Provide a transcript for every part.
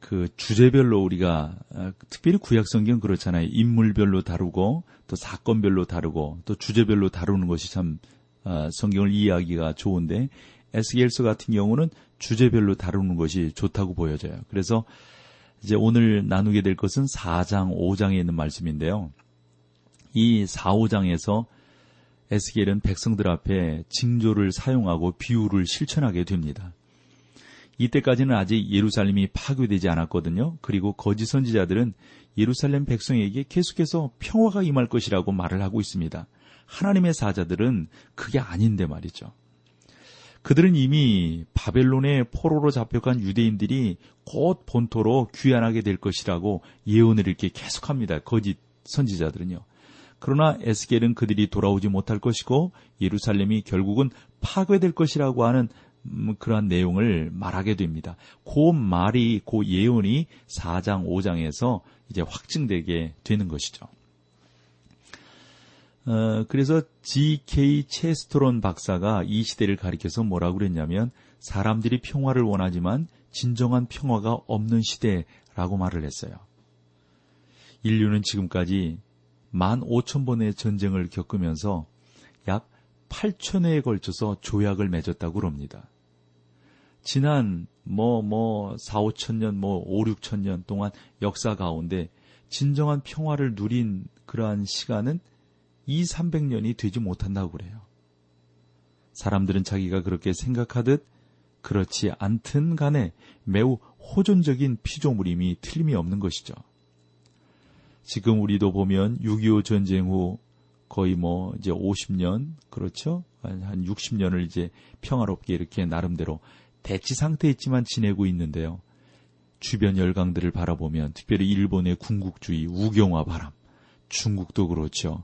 그 주제별로 우리가 어, 특별히 구약 성경 그렇잖아요. 인물별로 다루고 또 사건별로 다루고 또 주제별로 다루는 것이 참 어, 성경을 이해하기가 좋은데 에스겔서 같은 경우는 주제별로 다루는 것이 좋다고 보여져요. 그래서 이제 오늘 나누게 될 것은 4장, 5장에 있는 말씀인데요. 이 4, 5장에서 에스겔은 백성들 앞에 징조를 사용하고 비유를 실천하게 됩니다. 이때까지는 아직 예루살렘이 파괴되지 않았거든요. 그리고 거짓 선지자들은 예루살렘 백성에게 계속해서 평화가 임할 것이라고 말을 하고 있습니다. 하나님의 사자들은 그게 아닌데 말이죠. 그들은 이미 바벨론의 포로로 잡혀간 유대인들이 곧 본토로 귀환하게 될 것이라고 예언을 이렇게 계속합니다. 거짓 선지자들은요. 그러나 에스겔은 그들이 돌아오지 못할 것이고 예루살렘이 결국은 파괴될 것이라고 하는 음, 그러한 내용을 말하게 됩니다. 그 말이, 그 예언이 4장, 5장에서 이제 확증되게 되는 것이죠. 어, 그래서 G.K. 체스토론 박사가 이 시대를 가리켜서 뭐라고 그랬냐면 사람들이 평화를 원하지만 진정한 평화가 없는 시대라고 말을 했어요. 인류는 지금까지 15,000번의 전쟁을 겪으면서 약 8천회에 걸쳐서 조약을 맺었다고 그럽니다. 지난 뭐, 뭐, 4, 5천 년, 뭐, 5, 6천 년 동안 역사 가운데 진정한 평화를 누린 그러한 시간은 2, 300년이 되지 못한다고 그래요. 사람들은 자기가 그렇게 생각하듯 그렇지 않든 간에 매우 호전적인 피조물임이 틀림이 없는 것이죠. 지금 우리도 보면 6.25 전쟁 후 거의 뭐 이제 50년 그렇죠? 한 60년을 이제 평화롭게 이렇게 나름대로 대치 상태에 있지만 지내고 있는데요. 주변 열강들을 바라보면 특별히 일본의 군국주의, 우경화 바람, 중국도 그렇죠.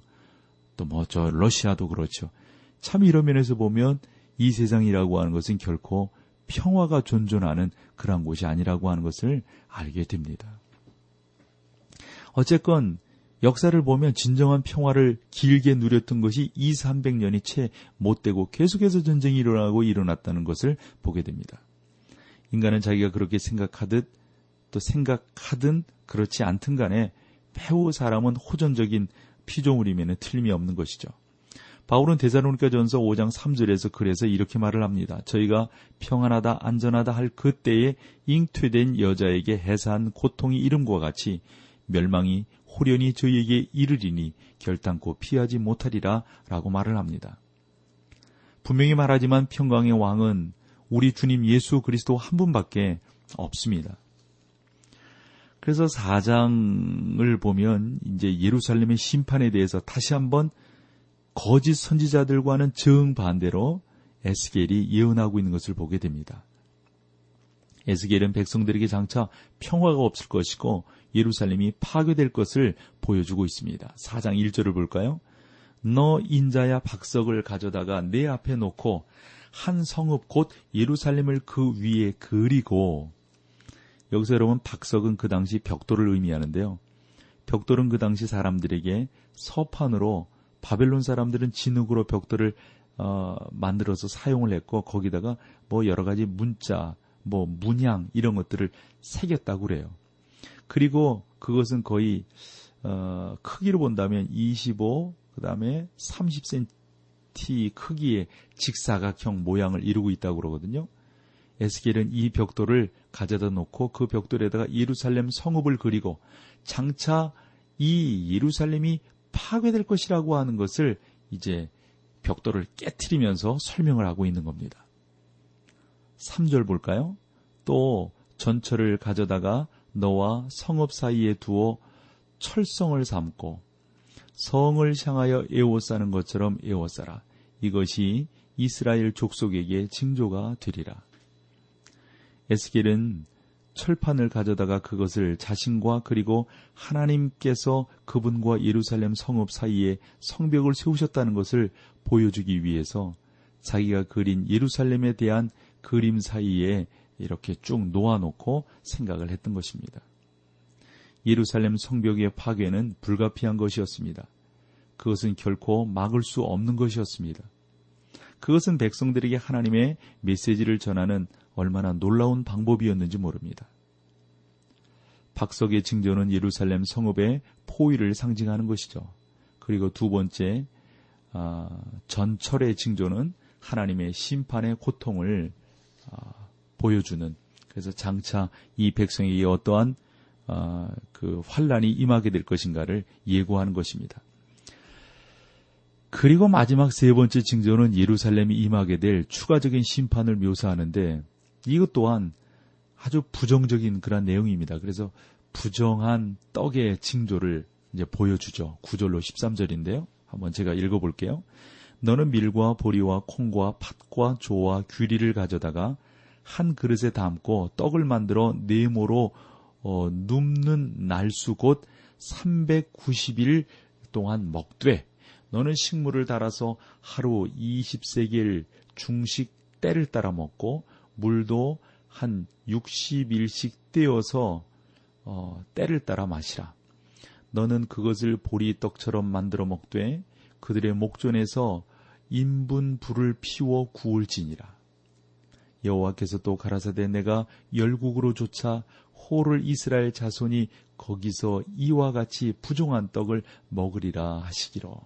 또 뭐 저 러시아도 그렇죠. 참 이런 면에서 보면 이 세상이라고 하는 것은 결코 평화가 존존하는 그런 곳이 아니라고 하는 것을 알게 됩니다. 어쨌건 역사를 보면 진정한 평화를 길게 누렸던 것이 2, 300년이 채 못되고 계속해서 전쟁이 일어나고 일어났다는 것을 보게 됩니다. 인간은 자기가 그렇게 생각하듯 또 생각하든 그렇지 않든 간에 매우 사람은 호전적인 피조물이면 틀림이 없는 것이죠. 바울은 대사로니까 전서 5장 3절에서 그래서 이렇게 말을 합니다. 저희가 평안하다 안전하다 할 그때에 잉퇴된 여자에게 해산 고통이 이름과 같이 멸망이 호련히 저희에게 이르리니 결단코 피하지 못하리라 라고 말을 합니다. 분명히 말하지만 평강의 왕은 우리 주님 예수 그리스도 한 분밖에 없습니다. 그래서 4장을 보면 이제 예루살렘의 심판에 대해서 다시 한번 거짓 선지자들과는 정반대로 에스겔이 예언하고 있는 것을 보게 됩니다. 에스겔은 백성들에게 장차 평화가 없을 것이고 예루살렘이 파괴될 것을 보여주고 있습니다. 4장 1절을 볼까요? 너 인자야 박석을 가져다가 내 앞에 놓고 한 성읍 곧 예루살렘을 그 위에 그리고 여기서 여러분 박석은 그 당시 벽돌을 의미하는데요. 벽돌은 그 당시 사람들에게 서판으로 바벨론 사람들은 진흙으로 벽돌을 어, 만들어서 사용을 했고 거기다가 뭐 여러 가지 문자, 뭐 문양 이런 것들을 새겼다고 그래요. 그리고 그것은 거의 어, 크기로 본다면 25 그 다음에 30cm 크기의 직사각형 모양을 이루고 있다고 그러거든요. 에스겔은 이 벽돌을 가져다 놓고 그 벽돌에다가 예루살렘 성읍을 그리고 장차 이 예루살렘이 파괴될 것이라고 하는 것을 이제 벽돌을 깨뜨리면서 설명을 하고 있는 겁니다. 3절 볼까요? 또 전철을 가져다가 너와 성읍 사이에 두어 철성을 삼고 성을 향하여 에워싸는 것처럼 에워싸라. 이것이 이스라엘 족속에게 징조가 되리라. 에스겔은 철판을 가져다가 그것을 자신과 그리고 하나님께서 그분과 예루살렘 성읍 사이에 성벽을 세우셨다는 것을 보여주기 위해서 자기가 그린 예루살렘에 대한 그림 사이에 이렇게 쭉 놓아놓고 생각을 했던 것입니다. 예루살렘 성벽의 파괴는 불가피한 것이었습니다. 그것은 결코 막을 수 없는 것이었습니다. 그것은 백성들에게 하나님의 메시지를 전하는 얼마나 놀라운 방법이었는지 모릅니다. 박석의 징조는 예루살렘 성읍의 포위를 상징하는 것이죠. 그리고 두 번째 아, 전철의 징조는 하나님의 심판의 고통을 아, 보여주는 그래서 장차 이 백성에게 어떠한 아, 그 환란이 임하게 될 것인가를 예고하는 것입니다. 그리고 마지막 세 번째 징조는 예루살렘이 임하게 될 추가적인 심판을 묘사하는데 이것 또한 아주 부정적인 그런 내용입니다. 그래서 부정한 떡의 징조를 이제 보여주죠. 구절로 13절인데요. 한번 제가 읽어볼게요. 너는 밀과 보리와 콩과 팥과 조와 귀리를 가져다가 한 그릇에 담고 떡을 만들어 네모로 어, 눕는 날수 곧 390일 동안 먹되 너는 식물을 달아서 하루 20세겔 중식 때를 따라 먹고 물도 한 60일씩 떼어서 어, 때를 따라 마시라. 너는 그것을 보리떡처럼 만들어 먹되 그들의 목전에서 인분 불을 피워 구울지니라. 여호와께서 또 가라사대 내가 열국으로 조차 호를 이스라엘 자손이 거기서 이와 같이 부종한 떡을 먹으리라 하시기로.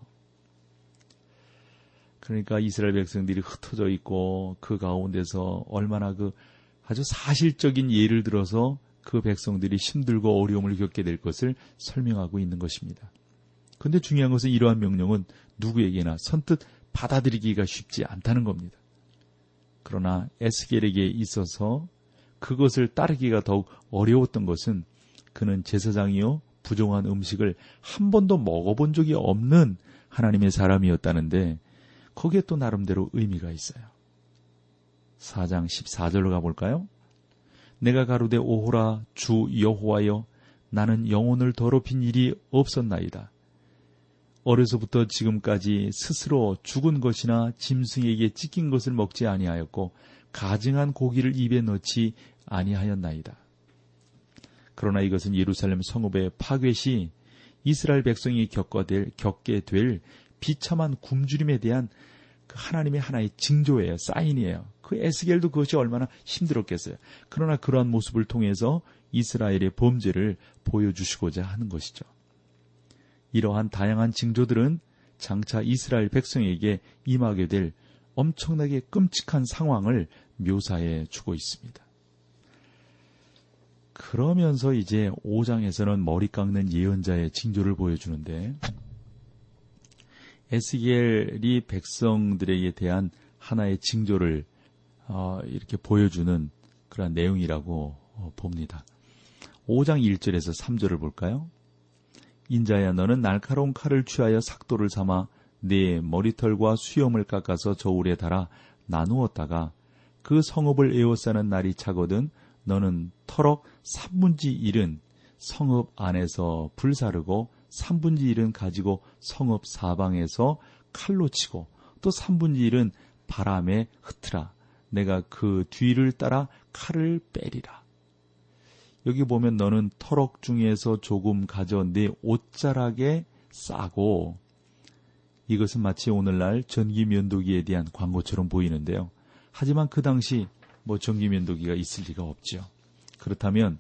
그러니까 이스라엘 백성들이 흩어져 있고 그 가운데서 얼마나 그 아주 사실적인 예를 들어서 그 백성들이 힘들고 어려움을 겪게 될 것을 설명하고 있는 것입니다. 그런데 중요한 것은 이러한 명령은 누구에게나 선뜻 받아들이기가 쉽지 않다는 겁니다. 그러나 에스겔에게 있어서 그것을 따르기가 더욱 어려웠던 것은 그는 제사장이요 부정한 음식을 한 번도 먹어본 적이 없는 하나님의 사람이었다는데 거기에 또 나름대로 의미가 있어요. 4장 14절로 가볼까요? 내가 가로되 오호라 주 여호와여 나는 영혼을 더럽힌 일이 없었나이다. 어려서부터 지금까지 스스로 죽은 것이나 짐승에게 찢긴 것을 먹지 아니하였고 가증한 고기를 입에 넣지 아니하였나이다. 그러나 이것은 예루살렘 성읍의 파괴 시 이스라엘 백성이 겪게 될, 겪게 될 비참한 굶주림에 대한 그 하나님의 하나의 징조예요. 사인이에요. 그 에스겔도 그것이 얼마나 힘들었겠어요. 그러나 그러한 모습을 통해서 이스라엘의 범죄를 보여주시고자 하는 것이죠. 이러한 다양한 징조들은 장차 이스라엘 백성에게 임하게 될 엄청나게 끔찍한 상황을 묘사해 주고 있습니다. 그러면서 이제 5장에서는 머리 깎는 예언자의 징조를 보여주는데 에스겔이 백성들에게 대한 하나의 징조를 어, 이렇게 보여주는 그런 내용이라고 어, 봅니다. 5장 1절에서 3절을 볼까요? 인자야 너는 날카로운 칼을 취하여 삭도를 삼아 네 머리털과 수염을 깎아서 저울에 달아 나누었다가 그 성읍을 에워싸는 날이 차거든 너는 터럭 3분지 1은 성읍 안에서 불사르고 3분지 1은 가지고 성읍 사방에서 칼로 치고 또 3분지 1은 바람에 흩트라. 내가 그 뒤를 따라 칼을 빼리라. 여기 보면 너는 터럭 중에서 조금 가져 내 옷자락에 싸고 이것은 마치 오늘날 전기 면도기에 대한 광고처럼 보이는데요. 하지만 그 당시 뭐 전기 면도기가 있을 리가 없죠. 그렇다면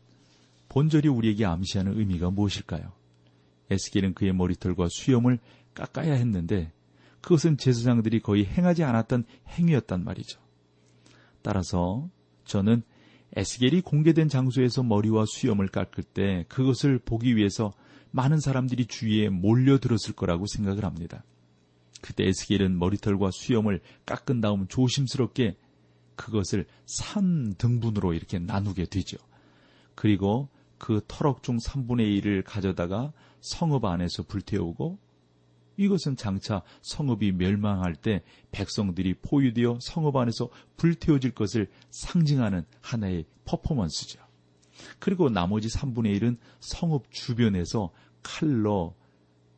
본절이 우리에게 암시하는 의미가 무엇일까요? 에스겔은 그의 머리털과 수염을 깎아야 했는데 그것은 제사장들이 거의 행하지 않았던 행위였단 말이죠. 따라서 저는 에스겔이 공개된 장소에서 머리와 수염을 깎을 때 그것을 보기 위해서 많은 사람들이 주위에 몰려들었을 거라고 생각을 합니다. 그때 에스겔은 머리털과 수염을 깎은 다음 조심스럽게 그것을 3등분으로 이렇게 나누게 되죠. 그리고 그 터럭 중 3분의 1을 가져다가 성읍 안에서 불태우고 이것은 장차 성읍이 멸망할 때 백성들이 포위되어 성읍 안에서 불태워질 것을 상징하는 하나의 퍼포먼스죠. 그리고 나머지 3분의 1은 성읍 주변에서 칼로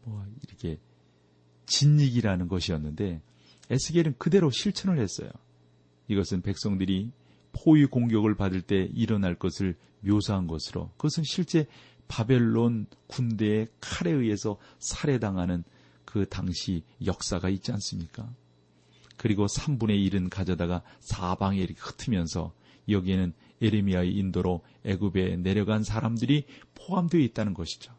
뭐 이렇게 진익이라는 것이었는데 에스겔은 그대로 실천을 했어요. 이것은 백성들이 포위 공격을 받을 때 일어날 것을 묘사한 것으로 그것은 실제 바벨론 군대의 칼에 의해서 살해당하는 그 당시 역사가 있지 않습니까? 그리고 3분의 1은 가져다가 사방에 이렇게 흩으면서 여기에는 에레미야의 인도로 애굽에 내려간 사람들이 포함되어 있다는 것이죠.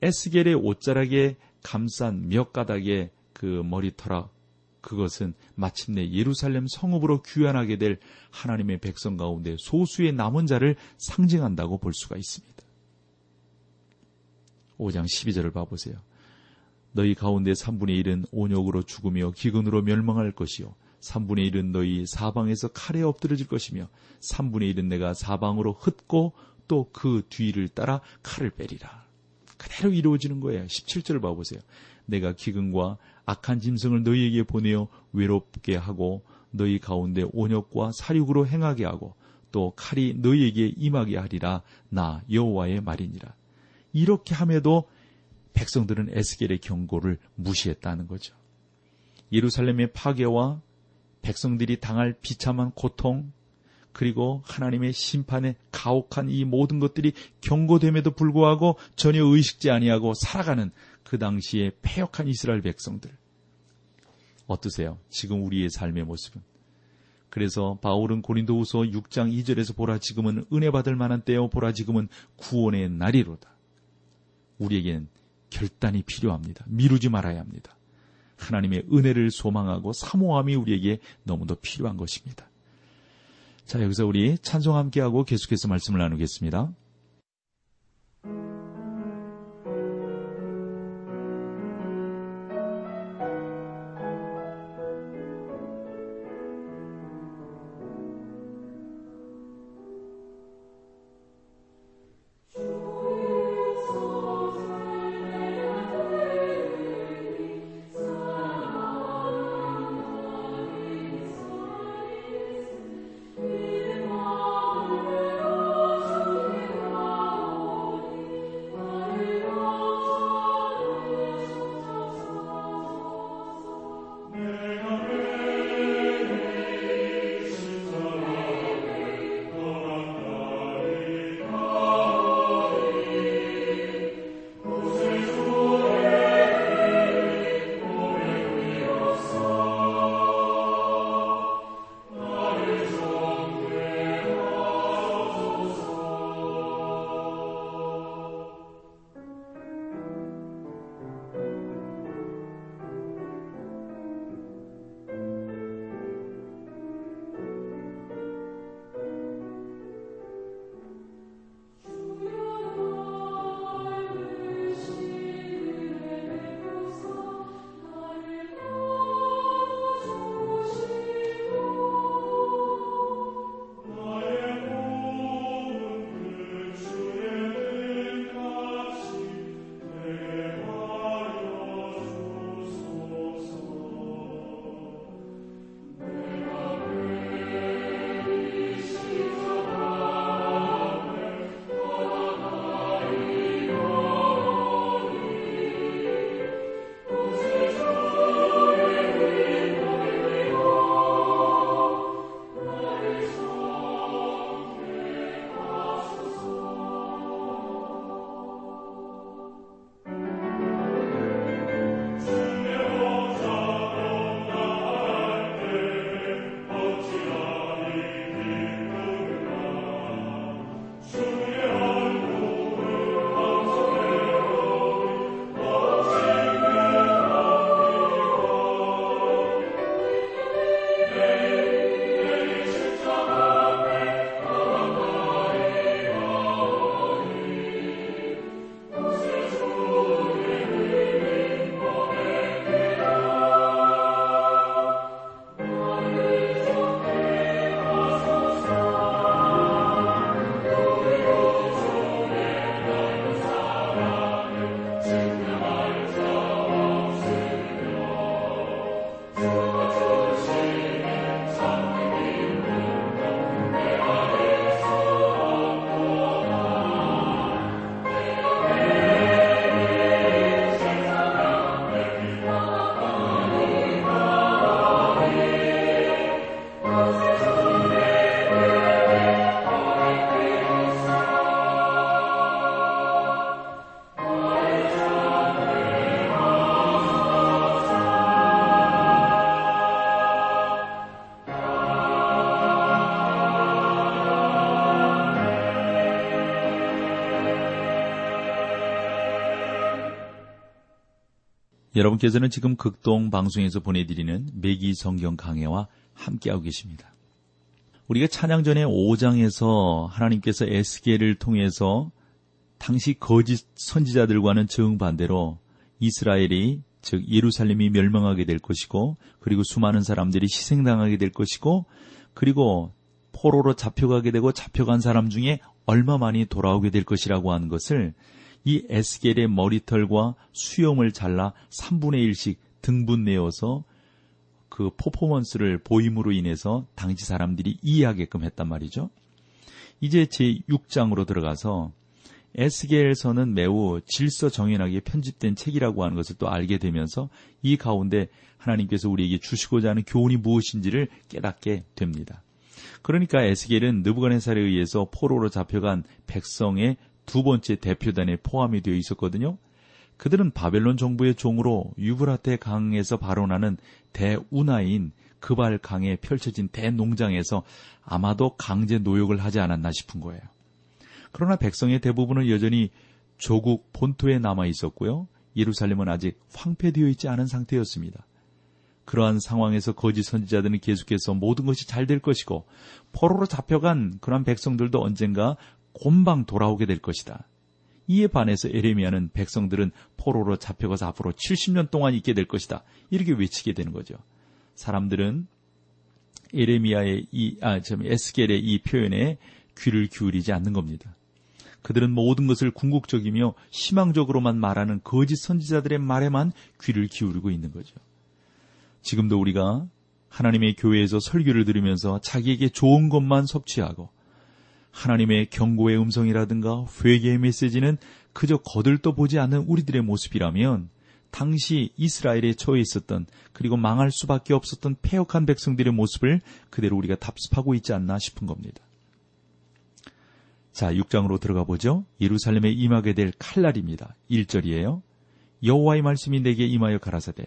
에스겔의 옷자락에 감싼 몇 가닥의 그 머리털락 그것은 마침내 예루살렘 성읍으로 귀환하게 될 하나님의 백성 가운데 소수의 남은 자를 상징한다고 볼 수가 있습니다. 5장 12절을 봐보세요. 너희 가운데 3분의 1은 온욕으로 죽으며 기근으로 멸망할 것이요. 3분의 1은 너희 사방에서 칼에 엎드려질 것이며 3분의 1은 내가 사방으로 흩고 또 그 뒤를 따라 칼을 빼리라. 그대로 이루어지는 거예요. 17절을 봐보세요. 내가 기근과 악한 짐승을 너희에게 보내어 외롭게 하고 너희 가운데 온역과 사륙으로 행하게 하고 또 칼이 너희에게 임하게 하리라 나 여호와의 말이니라. 이렇게 함에도 백성들은 에스겔의 경고를 무시했다는 거죠. 예루살렘의 파괴와 백성들이 당할 비참한 고통, 그리고 하나님의 심판에 가혹한 이 모든 것들이 경고됨에도 불구하고 전혀 의식지 아니하고 살아가는 그 당시에 폐역한 이스라엘 백성들. 어떠세요? 지금 우리의 삶의 모습은. 그래서 바울은 고린도후서 6장 2절에서 보라 지금은 은혜 받을 만한 때요 보라 지금은 구원의 날이로다. 우리에게는 결단이 필요합니다. 미루지 말아야 합니다. 하나님의 은혜를 소망하고 사모함이 우리에게 너무도 필요한 것입니다. 자, 여기서 우리 찬송 함께하고 계속해서 말씀을 나누겠습니다. 여러분께서는 지금 극동 방송에서 보내드리는 매기 성경 강해와 함께하고 계십니다. 우리가 찬양 전에 5장에서 하나님께서 에스겔을 통해서 당시 거짓 선지자들과는 정반대로 이스라엘이 즉 예루살렘이 멸망하게 될 것이고 그리고 수많은 사람들이 희생당하게 될 것이고 그리고 포로로 잡혀가게 되고 잡혀간 사람 중에 얼마 많이 돌아오게 될 것이라고 하는 것을 이 에스겔의 머리털과 수염을 잘라 3분의 1씩 등분 내어서 그 퍼포먼스를 보임으로 인해서 당시 사람들이 이해하게끔 했단 말이죠. 이제 제 6장으로 들어가서 에스겔서는 매우 질서 정연하게 편집된 책이라고 하는 것을 또 알게 되면서 이 가운데 하나님께서 우리에게 주시고자 하는 교훈이 무엇인지를 깨닫게 됩니다. 그러니까 에스겔은 느부갓네살에 의해서 포로로 잡혀간 백성의 두 번째 대표단에 포함이 되어 있었거든요. 그들은 바벨론 정부의 종으로 유브라테 강에서 발원하는 대운하인 그발 강에 펼쳐진 대농장에서 아마도 강제 노역을 하지 않았나 싶은 거예요. 그러나 백성의 대부분은 여전히 조국 본토에 남아 있었고요. 예루살렘은 아직 황폐되어 있지 않은 상태였습니다. 그러한 상황에서 거짓 선지자들은 계속해서 모든 것이 잘 될 것이고 포로로 잡혀간 그러한 백성들도 언젠가 곰방 돌아오게 될 것이다. 이에 반해서 에레미야는 백성들은 포로로 잡혀가서 앞으로 70년 동안 있게 될 것이다. 이렇게 외치게 되는 거죠. 사람들은 에레미야의 이, 아, 참, 에스겔의 이 표현에 귀를 기울이지 않는 겁니다. 그들은 모든 것을 궁극적이며 희망적으로만 말하는 거짓 선지자들의 말에만 귀를 기울이고 있는 거죠. 지금도 우리가 하나님의 교회에서 설교를 들으면서 자기에게 좋은 것만 섭취하고 하나님의 경고의 음성이라든가 회개의 메시지는 그저 거들떠 보지 않는 우리들의 모습이라면 당시 이스라엘에 처해 있었던 그리고 망할 수밖에 없었던 폐역한 백성들의 모습을 그대로 우리가 답습하고 있지 않나 싶은 겁니다. 자, 6장으로 들어가 보죠. 예루살렘에 임하게 될 칼날입니다. 1절이에요. 여호와의 말씀이 내게 임하여 가라사대.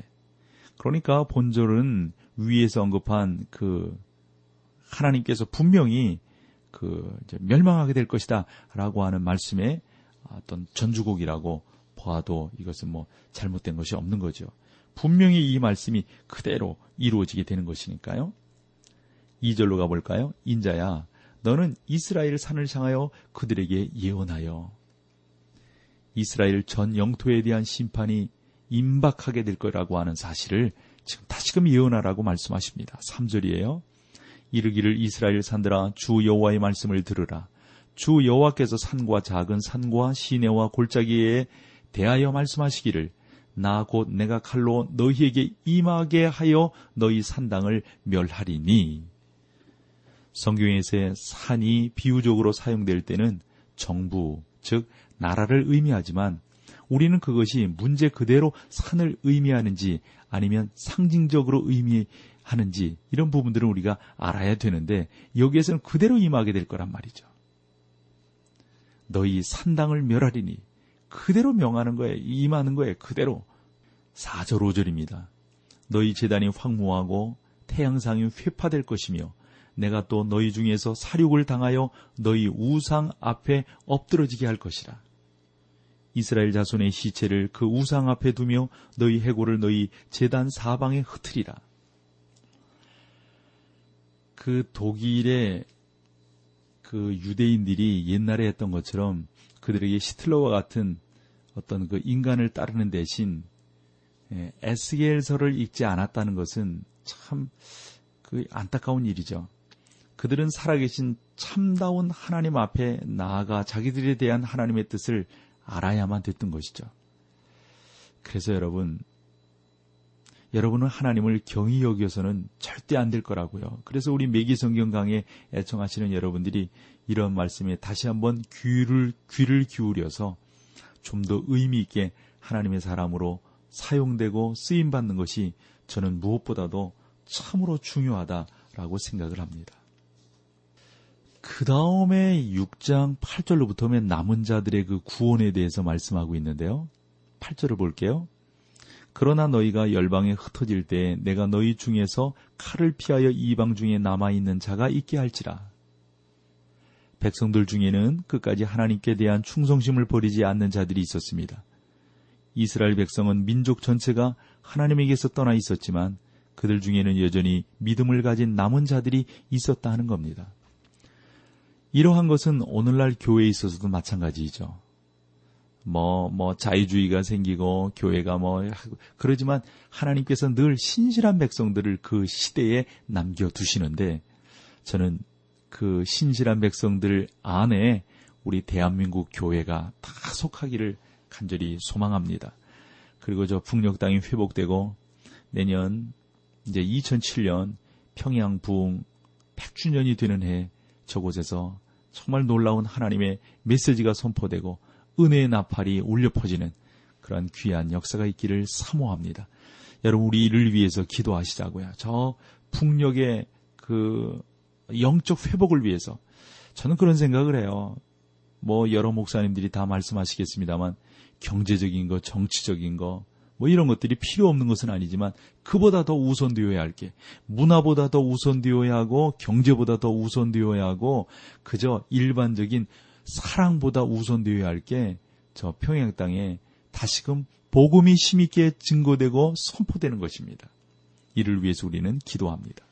그러니까 본절은 위에서 언급한 그 하나님께서 분명히 그 멸망하게 될 것이다라고 하는 말씀의 어떤 전주곡이라고 보아도 이것은 뭐 잘못된 것이 없는 거죠. 분명히 이 말씀이 그대로 이루어지게 되는 것이니까요. 2절로 가볼까요? 인자야, 너는 이스라엘 산을 향하여 그들에게 예언하여 이스라엘 전 영토에 대한 심판이 임박하게 될 거라고 하는 사실을 지금 다시금 예언하라고 말씀하십니다. 3절이에요. 이르기를 이스라엘 산들아 주 여호와의 말씀을 들으라. 주 여호와께서 산과 작은 산과 시내와 골짜기에 대하여 말씀하시기를 나 곧 내가 칼로 너희에게 임하게 하여 너희 산당을 멸하리니. 성경에서 산이 비유적으로 사용될 때는 정부, 즉 나라를 의미하지만 우리는 그것이 문제 그대로 산을 의미하는지 아니면 상징적으로 의미 하는지 이런 부분들은 우리가 알아야 되는데 여기에서는 그대로 임하게 될 거란 말이죠. 너희 산당을 멸하리니 그대로 명하는 거예요. 임하는 거예요. 그대로. 4절 5절입니다. 너희 재단이 황무하고 태양상이 회파될 것이며 내가 또 너희 중에서 사륙을 당하여 너희 우상 앞에 엎드러지게 할 것이라. 이스라엘 자손의 시체를 그 우상 앞에 두며 너희 해골을 너희 재단 사방에 흩으리라. 그 독일의 그 유대인들이 옛날에 했던 것처럼 그들에게 히틀러와 같은 어떤 그 인간을 따르는 대신 예, 에스겔서를 읽지 않았다는 것은 참 그 안타까운 일이죠. 그들은 살아계신 참다운 하나님 앞에 나아가 자기들에 대한 하나님의 뜻을 알아야만 됐던 것이죠. 그래서 여러분, 여러분은 하나님을 경히 여겨서는 절대 안 될 거라고요. 그래서 우리 매기 성경 강에 애청하시는 여러분들이 이런 말씀에 다시 한번 귀를 귀를 기울여서 좀 더 의미 있게 하나님의 사람으로 사용되고 쓰임 받는 것이 저는 무엇보다도 참으로 중요하다라고 생각을 합니다. 그 다음에 6장 8절로부터 면 남은 자들의 그 구원에 대해서 말씀하고 있는데요. 8절을 볼게요. 그러나 너희가 열방에 흩어질 때 내가 너희 중에서 칼을 피하여 이방 중에 남아있는 자가 있게 할지라. 백성들 중에는 끝까지 하나님께 대한 충성심을 버리지 않는 자들이 있었습니다. 이스라엘 백성은 민족 전체가 하나님에게서 떠나 있었지만 그들 중에는 여전히 믿음을 가진 남은 자들이 있었다 하는 겁니다. 이러한 것은 오늘날 교회에 있어서도 마찬가지이죠. 뭐, 뭐, 자유주의가 생기고, 교회가 뭐, 그러지만 하나님께서 늘 신실한 백성들을 그 시대에 남겨두시는데, 저는 그 신실한 백성들 안에 우리 대한민국 교회가 다 속하기를 간절히 소망합니다. 그리고 저 북녘 땅이 회복되고, 내년, 이제 2007년 평양 부흥 100주년이 되는 해 저곳에서 정말 놀라운 하나님의 메시지가 선포되고 은혜의 나팔이 울려 퍼지는 그러한 귀한 역사가 있기를 사모합니다. 여러분 우리를 위해서 기도하시자고요. 저 북녘의 그 영적 회복을 위해서 저는 그런 생각을 해요. 뭐 여러 목사님들이 다 말씀하시겠습니다만 경제적인 거, 정치적인 거, 뭐 이런 것들이 필요 없는 것은 아니지만 그보다 더 우선되어야 할 게 문화보다 더 우선되어야 하고 경제보다 더 우선되어야 하고 그저 일반적인 사랑보다 우선되어야 할 게 저 평양 땅에 다시금 복음이 힘있게 증거되고 선포되는 것입니다. 이를 위해서 우리는 기도합니다.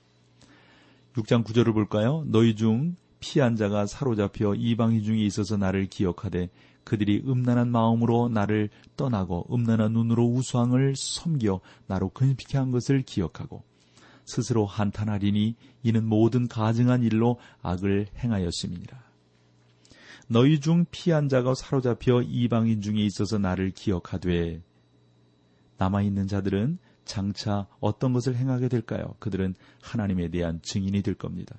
6장 9절을 볼까요? 너희 중 피한 자가 사로잡혀 이방인 중에 있어서 나를 기억하되 그들이 음란한 마음으로 나를 떠나고 음란한 눈으로 우수왕을 섬겨 나로 근피케 한 것을 기억하고 스스로 한탄하리니 이는 모든 가증한 일로 악을 행하였음이니라. 너희 중 피한 자가 사로잡혀 이방인 중에 있어서 나를 기억하되 남아있는 자들은 장차 어떤 것을 행하게 될까요? 그들은 하나님에 대한 증인이 될 겁니다.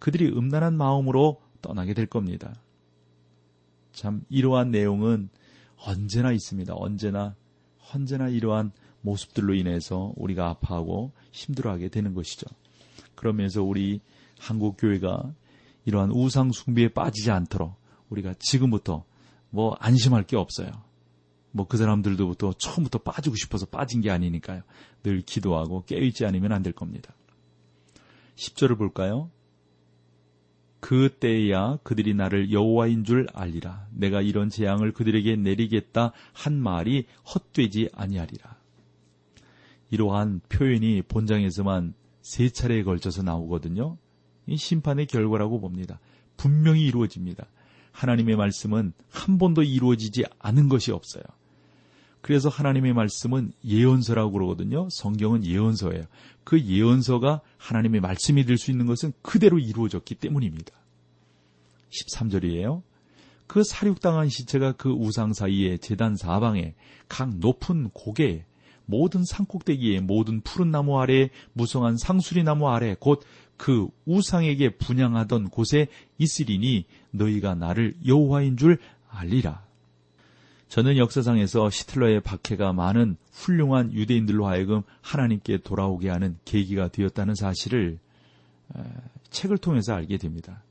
그들이 음란한 마음으로 떠나게 될 겁니다. 참 이러한 내용은 언제나 있습니다. 언제나 언제나 이러한 모습들로 인해서 우리가 아파하고 힘들어하게 되는 것이죠. 그러면서 우리 한국 교회가 이러한 우상 숭배에 빠지지 않도록 우리가 지금부터 뭐 안심할 게 없어요. 뭐 그 사람들도부터 처음부터 빠지고 싶어서 빠진 게 아니니까요. 늘 기도하고 깨어있지 않으면 안 될 겁니다. 10절을 볼까요? 그때야 그들이 나를 여호와인 줄 알리라. 내가 이런 재앙을 그들에게 내리겠다 한 말이 헛되지 아니하리라. 이러한 표현이 본장에서만 세 차례에 걸쳐서 나오거든요. 이 심판의 결과라고 봅니다. 분명히 이루어집니다. 하나님의 말씀은 한 번도 이루어지지 않은 것이 없어요. 그래서 하나님의 말씀은 예언서라고 그러거든요. 성경은 예언서예요. 그 예언서가 하나님의 말씀이 될 수 있는 것은 그대로 이루어졌기 때문입니다. 13절이에요. 그 사륙당한 시체가 그 우상 사이에 재단 사방에 각 높은 고개 모든 산꼭대기에 모든 푸른 나무 아래 무성한 상수리 나무 아래 곧 그 우상에게 분양하던 곳에 있으리니 너희가 나를 여호와인 줄 알리라. 저는 역사상에서 시틀러의 박해가 많은 훌륭한 유대인들로 하여금 하나님께 돌아오게 하는 계기가 되었다는 사실을 책을 통해서 알게 됩니다.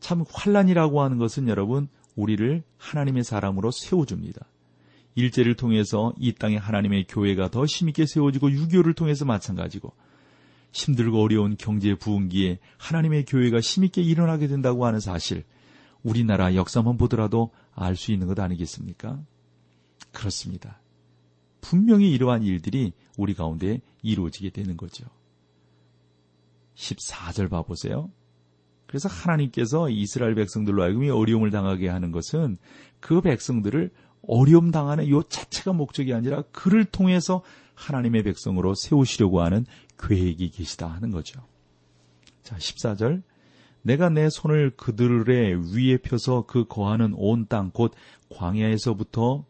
참 환란이라고 하는 것은 여러분 우리를 하나님의 사람으로 세워줍니다. 일제를 통해서 이 땅에 하나님의 교회가 더 힘있게 세워지고 유교를 통해서 마찬가지고 힘들고 어려운 경제 부흥기에 하나님의 교회가 힘있게 일어나게 된다고 하는 사실 우리나라 역사만 보더라도 알 수 있는 것 아니겠습니까? 그렇습니다. 분명히 이러한 일들이 우리 가운데 이루어지게 되는 거죠. 14절 봐보세요. 그래서 하나님께서 이스라엘 백성들로 하여금 어려움을 당하게 하는 것은 그 백성들을 어려움 당하는 요 자체가 목적이 아니라 그를 통해서 하나님의 백성으로 세우시려고 하는 계획이 계시다 하는 거죠. 자, 14절. 내가 내 손을 그들의 위에 펴서 그 거하는 온 땅 곧 광야에서부터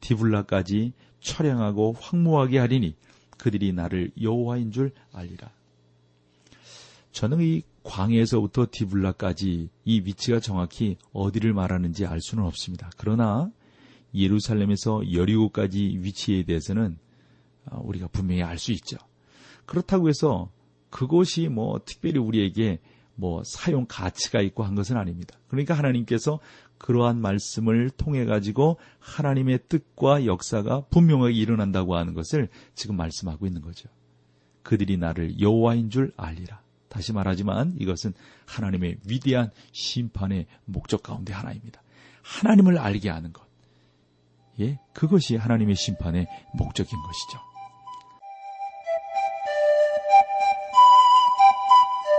디블라까지 처량하고 황무하게 하리니 그들이 나를 여호와인 줄 알리라. 저는 이 광야에서부터 디블라까지 이 위치가 정확히 어디를 말하는지 알 수는 없습니다. 그러나 예루살렘에서 여리고까지 위치에 대해서는 어, 우리가 분명히 알 수 있죠. 그렇다고 해서 그것이 뭐 특별히 우리에게 뭐 사용 가치가 있고 한 것은 아닙니다. 그러니까 하나님께서 그러한 말씀을 통해 가지고 하나님의 뜻과 역사가 분명하게 일어난다고 하는 것을 지금 말씀하고 있는 거죠. 그들이 나를 여호와인 줄 알리라. 다시 말하지만 이것은 하나님의 위대한 심판의 목적 가운데 하나입니다. 하나님을 알게 하는 것. 예, 그것이 하나님의 심판의 목적인 것이죠.